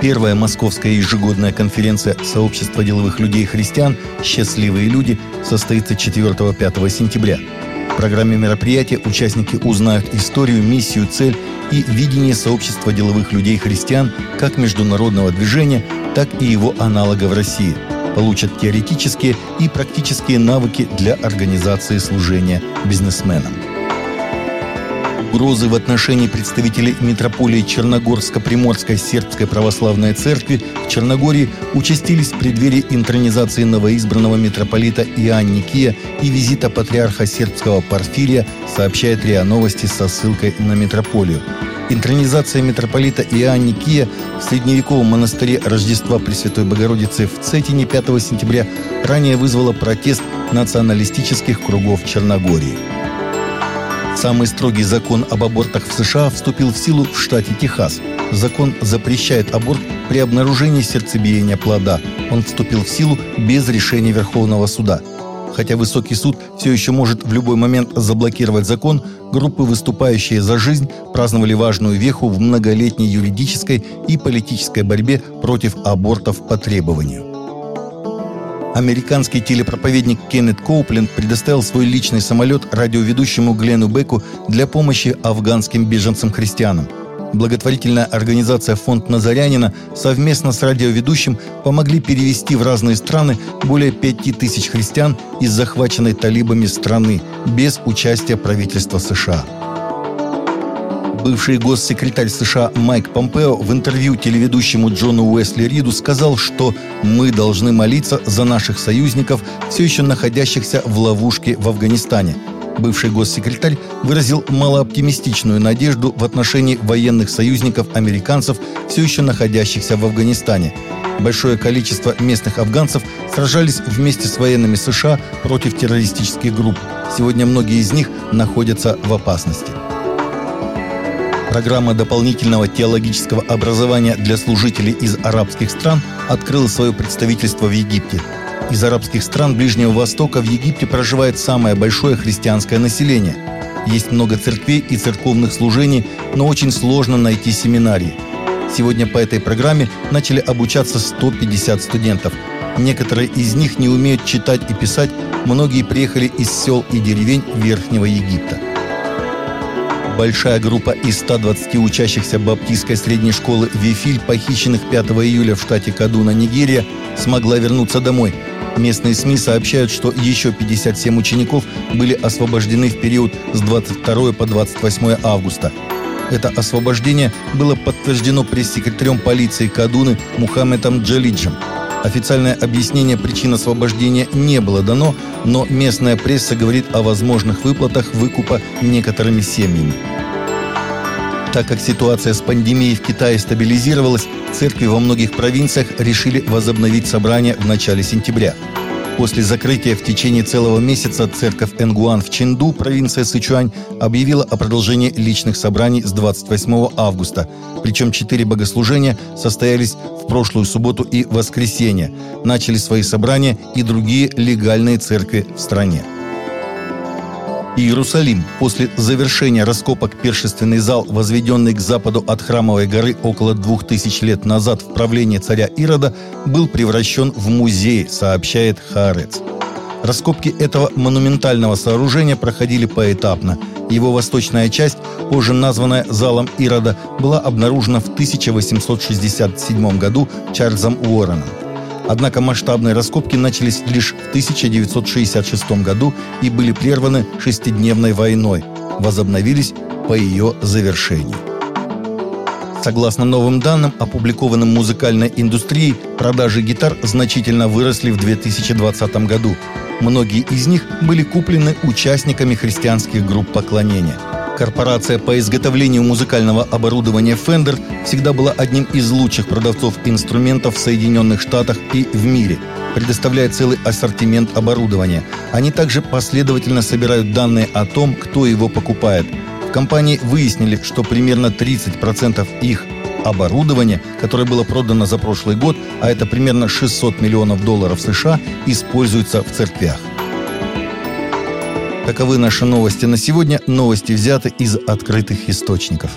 Первая московская ежегодная конференция Сообщества деловых людей и христиан «Счастливые люди» состоится 4-5 сентября. В программе мероприятия участники узнают историю, миссию, цель и видение сообщества деловых людей и христиан как международного движения, так и его аналога в России. Получат теоретические и практические навыки для организации служения бизнесменам угрозы в отношении представителей митрополии Черногорско-Приморской сербской православной церкви в Черногории участились в преддверии интронизации новоизбранного митрополита Иоанн Никия и визита патриарха сербского Порфирия, сообщает РИА Новости со ссылкой на митрополию. Интронизация митрополита Иоанн Никия в средневековом монастыре Рождества Пресвятой Богородицы в Цетине 5 сентября ранее вызвала протест националистических кругов Черногории. Самый строгий закон об абортах в США вступил в силу в штате Техас. Закон запрещает аборт при обнаружении сердцебиения плода. Он вступил в силу без решения Верховного суда. Хотя высокий суд все еще может в любой момент заблокировать закон, группы, выступающие за жизнь, праздновали важную веху в многолетней юридической и политической борьбе против абортов по требованию. Американский телепроповедник Кеннет Коупленд предоставил свой личный самолет радиоведущему Глену Беку для помощи афганским беженцам-христианам. Благотворительная организация «Фонд Назарянина» совместно с радиоведущим помогли перевести в разные страны более пяти тысяч христиан из захваченной талибами страны без участия правительства США. Бывший госсекретарь США Майк Помпео в интервью телеведущему Джону Уэсли Риду сказал, что мы должны молиться за наших союзников, все еще находящихся в ловушке в Афганистане. Бывший госсекретарь выразил малооптимистичную надежду в отношении военных союзников американцев, все еще находящихся в Афганистане. Большое количество местных афганцев сражались вместе с военными США против террористических групп. Сегодня многие из них находятся в опасности. Программа дополнительного теологического образования для служителей из арабских стран открыла свое представительство в Египте. Из арабских стран Ближнего Востока в Египте проживает самое большое христианское население. Есть много церквей и церковных служений, но очень сложно найти семинарии. Сегодня по этой программе начали обучаться 150 студентов. Некоторые из них не умеют читать и писать, многие приехали из сел и деревень Верхнего Египта. Большая группа из 120 учащихся баптистской средней школы Вифиль, похищенных 5 июля в штате Кадуна, Нигерия, смогла вернуться домой. Местные СМИ сообщают, что еще 57 учеников были освобождены в период с 22 по 28 августа. Это освобождение было подтверждено пресс-секретарем полиции Кадуны Мухаммедом Джалиджем – Официальное объяснение причин освобождения не было дано, но местная пресса говорит о возможных выплатах выкупа некоторыми семьями. Так как ситуация с пандемией в Китае стабилизировалась, церкви во многих провинциях решили возобновить собрания в начале сентября – После закрытия в течение целого месяца церковь Энгуан в Чинду, провинция Сычуань, объявила о продолжении личных собраний с 28 августа. Причем четыре богослужения состоялись в прошлую субботу и воскресенье. Начали свои собрания и другие легальные церкви в стране. Иерусалим. После завершения раскопок першественный зал, возведенный к западу от Храмовой горы около двух тысяч лет назад в правлении царя Ирода, был превращен в музей, сообщает Хаарец. Раскопки этого монументального сооружения проходили поэтапно. Его восточная часть, позже названная залом Ирода, была обнаружена в 1867 году Чарльзом Уорреном. Однако масштабные раскопки начались лишь в 1966 году и были прерваны шестидневной войной. Возобновились по ее завершении. Согласно новым данным, опубликованным музыкальной индустрией, продажи гитар значительно выросли в 2020 году. Многие из них были куплены участниками христианских групп поклонения – Корпорация по изготовлению музыкального оборудования Fender всегда была одним из лучших продавцов инструментов в Соединенных Штатах и в мире, предоставляя целый ассортимент оборудования. Они также последовательно собирают данные о том, кто его покупает. В компании выяснили, что примерно 30% их оборудования, которое было продано за прошлый год, а это примерно 600 миллионов долларов США, используется в церквях. Таковы наши новости на сегодня. Новости взяты из открытых источников.